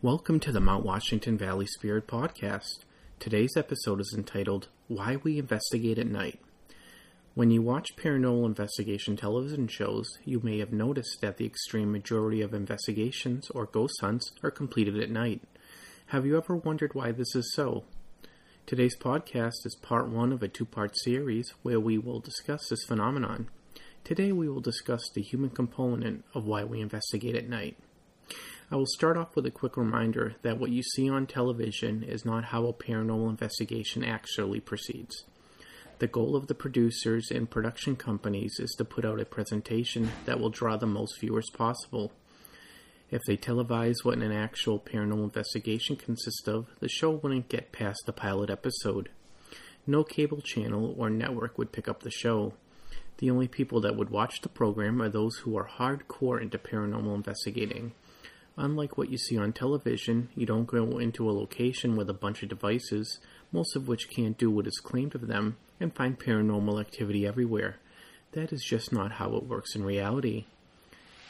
Welcome to the Mount Washington Valley Spirit Podcast. Today's episode is entitled Why We Investigate at Night. When you watch paranormal investigation television shows, you may have noticed that the extreme majority of investigations or ghost hunts are completed at night. Have you ever wondered why this is so? Today's podcast is part one of a two part series where we will discuss this phenomenon. Today we will discuss the human component of why we investigate at night. I will start off with a quick reminder that what you see on television is not how a paranormal investigation actually proceeds. The goal of the producers and production companies is to put out a presentation that will draw the most viewers possible. If they televise what an actual paranormal investigation consists of, the show wouldn't get past the pilot episode. No cable channel or network would pick up the show. The only people that would watch the program are those who are hardcore into paranormal investigating. Unlike what you see on television, you don't go into a location with a bunch of devices, most of which can't do what is claimed of them, and find paranormal activity everywhere. That is just not how it works in reality.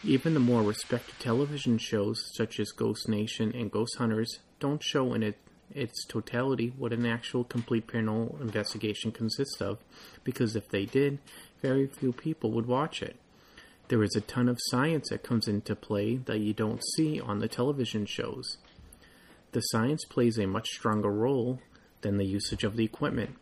Even the more respected television shows, such as Ghost Nation and Ghost Hunters, don't show in it, its totality what an actual complete paranormal investigation consists of, because if they did, very few people would watch it. There is a ton of science that comes into play that you don't see on the television shows. The science plays a much stronger role than the usage of the equipment.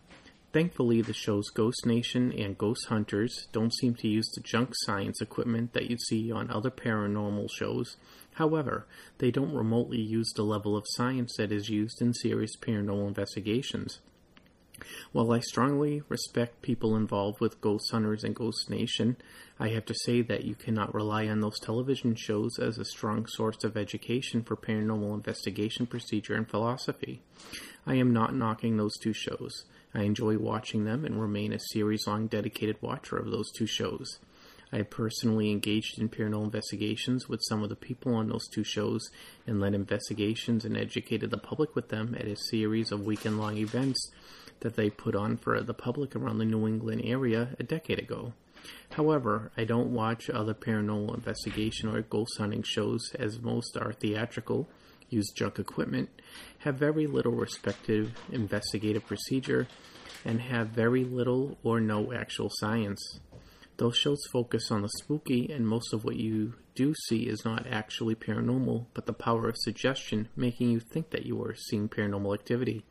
Thankfully, the shows Ghost Nation and Ghost Hunters don't seem to use the junk science equipment that you see on other paranormal shows. However, they don't remotely use the level of science that is used in serious paranormal investigations. While I strongly respect people involved with Ghost Hunters and Ghost Nation, I have to say that you cannot rely on those television shows as a strong source of education for paranormal investigation procedure and philosophy. I am not knocking those two shows. I enjoy watching them and remain a series long dedicated watcher of those two shows. I personally engaged in paranormal investigations with some of the people on those two shows and led investigations and educated the public with them at a series of weekend long events that they put on for the public around the New England area a decade ago. However, I don't watch other paranormal investigation or ghost hunting shows as most are theatrical, use junk equipment, have very little respective investigative procedure, and have very little or no actual science. Those shows focus on the spooky, and most of what you do see is not actually paranormal, but the power of suggestion making you think that you are seeing paranormal activity.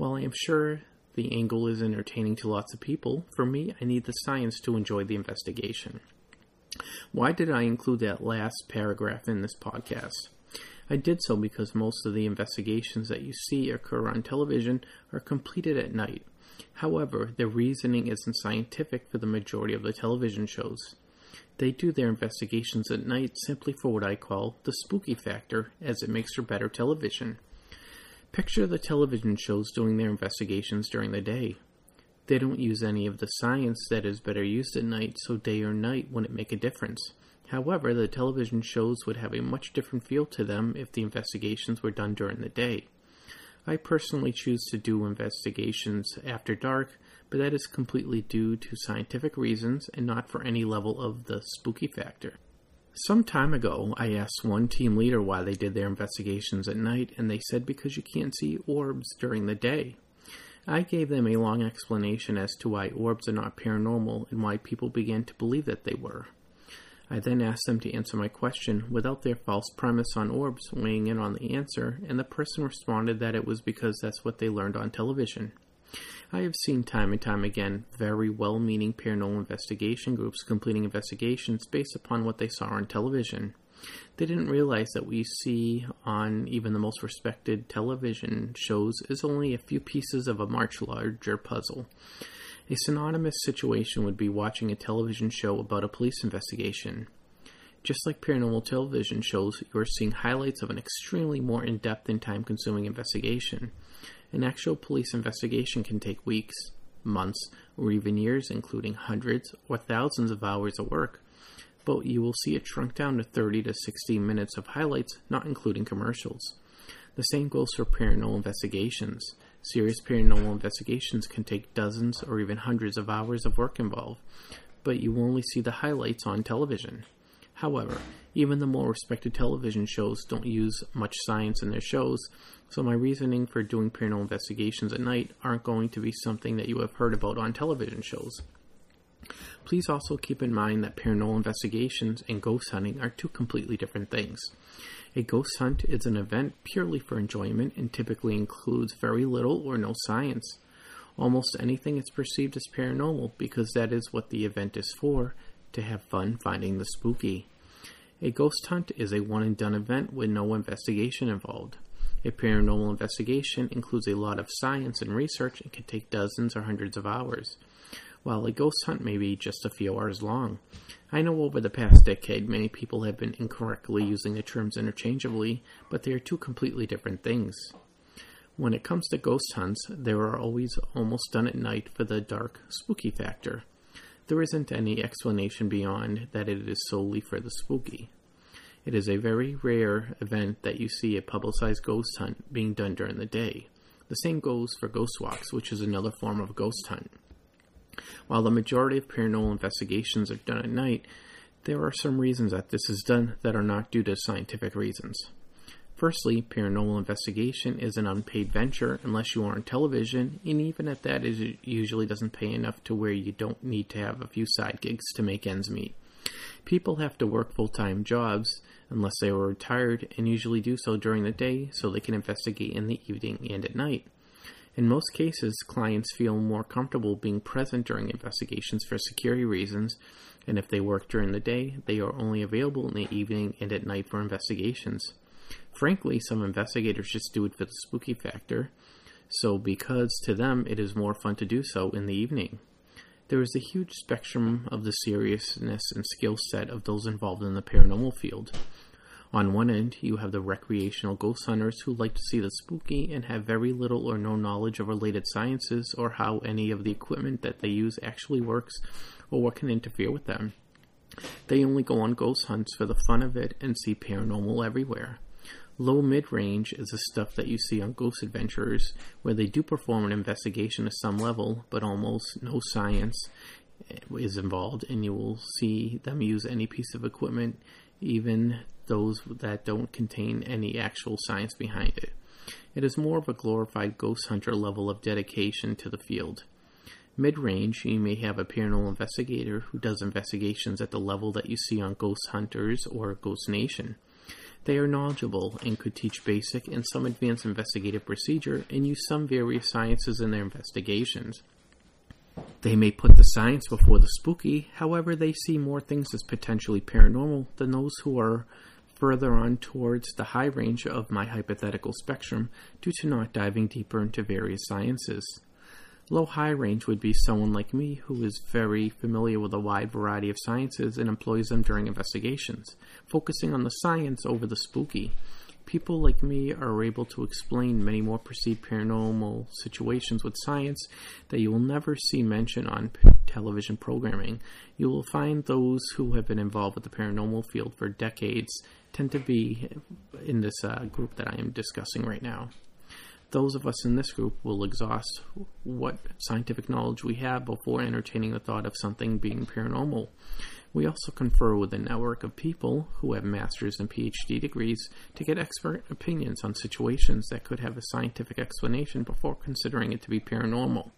While I am sure the angle is entertaining to lots of people. For me, I need the science to enjoy the investigation. Why did I include that last paragraph in this podcast? I did so because most of the investigations that you see occur on television are completed at night. However, their reasoning isn't scientific for the majority of the television shows. They do their investigations at night simply for what I call the spooky factor, as it makes for better television. Picture the television shows doing their investigations during the day. They don't use any of the science that is better used at night, so day or night wouldn't make a difference. However, the television shows would have a much different feel to them if the investigations were done during the day. I personally choose to do investigations after dark, but that is completely due to scientific reasons and not for any level of the spooky factor. Some time ago, I asked one team leader why they did their investigations at night, and they said because you can't see orbs during the day. I gave them a long explanation as to why orbs are not paranormal and why people began to believe that they were. I then asked them to answer my question without their false premise on orbs weighing in on the answer, and the person responded that it was because that's what they learned on television. I have seen time and time again very well meaning paranormal investigation groups completing investigations based upon what they saw on television. They didn't realize that we see on even the most respected television shows is only a few pieces of a much larger puzzle. A synonymous situation would be watching a television show about a police investigation. Just like paranormal television shows, you are seeing highlights of an extremely more in depth and time consuming investigation. An actual police investigation can take weeks, months, or even years, including hundreds or thousands of hours of work. But you will see it shrunk down to 30 to 60 minutes of highlights, not including commercials. The same goes for paranormal investigations. Serious paranormal investigations can take dozens or even hundreds of hours of work involved, but you only see the highlights on television. However, even the more respected television shows don't use much science in their shows, so my reasoning for doing paranormal investigations at night aren't going to be something that you have heard about on television shows. Please also keep in mind that paranormal investigations and ghost hunting are two completely different things. A ghost hunt is an event purely for enjoyment and typically includes very little or no science. Almost anything is perceived as paranormal because that is what the event is for to have fun finding the spooky. A ghost hunt is a one and done event with no investigation involved. A paranormal investigation includes a lot of science and research and can take dozens or hundreds of hours while a ghost hunt may be just a few hours long. I know over the past decade many people have been incorrectly using the terms interchangeably, but they are two completely different things. When it comes to ghost hunts, they are always almost done at night for the dark, spooky factor. There isn't any explanation beyond that it is solely for the spooky. It is a very rare event that you see a publicized ghost hunt being done during the day. The same goes for ghost walks, which is another form of ghost hunt. While the majority of paranormal investigations are done at night, there are some reasons that this is done that are not due to scientific reasons. Firstly, paranormal investigation is an unpaid venture unless you are on television, and even at that, it usually doesn't pay enough to where you don't need to have a few side gigs to make ends meet. People have to work full time jobs unless they are retired, and usually do so during the day so they can investigate in the evening and at night. In most cases, clients feel more comfortable being present during investigations for security reasons, and if they work during the day, they are only available in the evening and at night for investigations. Frankly, some investigators just do it for the spooky factor, so because to them it is more fun to do so in the evening. There is a huge spectrum of the seriousness and skill set of those involved in the paranormal field. On one end, you have the recreational ghost hunters who like to see the spooky and have very little or no knowledge of related sciences or how any of the equipment that they use actually works or what can interfere with them. They only go on ghost hunts for the fun of it and see paranormal everywhere. Low mid range is the stuff that you see on Ghost Adventurers, where they do perform an investigation to some level, but almost no science is involved, and you will see them use any piece of equipment, even those that don't contain any actual science behind it. It is more of a glorified ghost hunter level of dedication to the field. Mid range, you may have a paranormal investigator who does investigations at the level that you see on Ghost Hunters or Ghost Nation. They are knowledgeable and could teach basic and some advanced investigative procedure and use some various sciences in their investigations. They may put the science before the spooky, however, they see more things as potentially paranormal than those who are further on towards the high range of my hypothetical spectrum due to not diving deeper into various sciences. Low high range would be someone like me who is very familiar with a wide variety of sciences and employs them during investigations, focusing on the science over the spooky. People like me are able to explain many more perceived paranormal situations with science that you will never see mentioned on television programming. You will find those who have been involved with the paranormal field for decades tend to be in this uh, group that I am discussing right now. Those of us in this group will exhaust what scientific knowledge we have before entertaining the thought of something being paranormal. We also confer with a network of people who have master's and PhD degrees to get expert opinions on situations that could have a scientific explanation before considering it to be paranormal.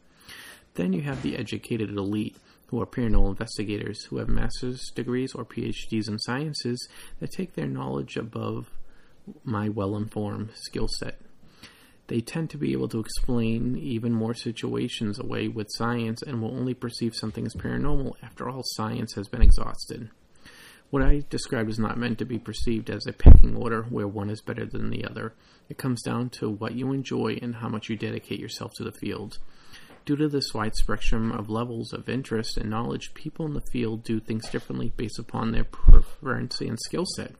Then you have the educated elite who are paranormal investigators who have master's degrees or PhDs in sciences that take their knowledge above my well informed skill set. They tend to be able to explain even more situations away with science and will only perceive something as paranormal after all science has been exhausted. What I described is not meant to be perceived as a pecking order where one is better than the other. It comes down to what you enjoy and how much you dedicate yourself to the field. Due to this wide spectrum of levels of interest and knowledge, people in the field do things differently based upon their preference and skill set.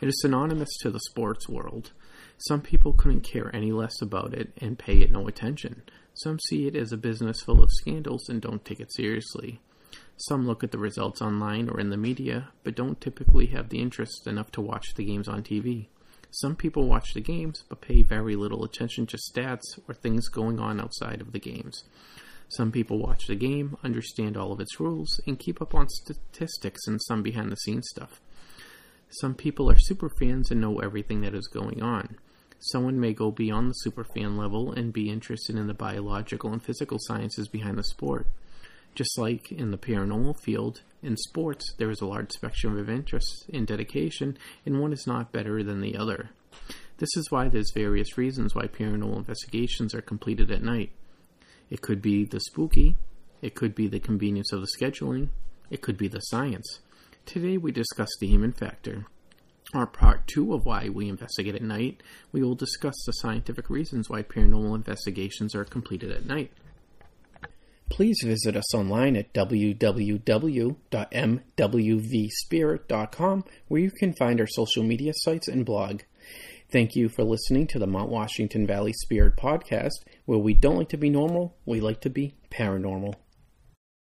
It is synonymous to the sports world. Some people couldn't care any less about it and pay it no attention. Some see it as a business full of scandals and don't take it seriously. Some look at the results online or in the media, but don't typically have the interest enough to watch the games on TV. Some people watch the games but pay very little attention to stats or things going on outside of the games. Some people watch the game, understand all of its rules, and keep up on statistics and some behind the scenes stuff. Some people are super fans and know everything that is going on. Someone may go beyond the superfan level and be interested in the biological and physical sciences behind the sport. Just like in the paranormal field, in sports, there is a large spectrum of interests and dedication, and one is not better than the other. This is why there's various reasons why paranormal investigations are completed at night. It could be the spooky, it could be the convenience of the scheduling, it could be the science. Today we discuss the human factor. Our part two of why we investigate at night, we will discuss the scientific reasons why paranormal investigations are completed at night. Please visit us online at www.mwvspirit.com where you can find our social media sites and blog. Thank you for listening to the Mount Washington Valley Spirit Podcast, where we don't like to be normal, we like to be paranormal.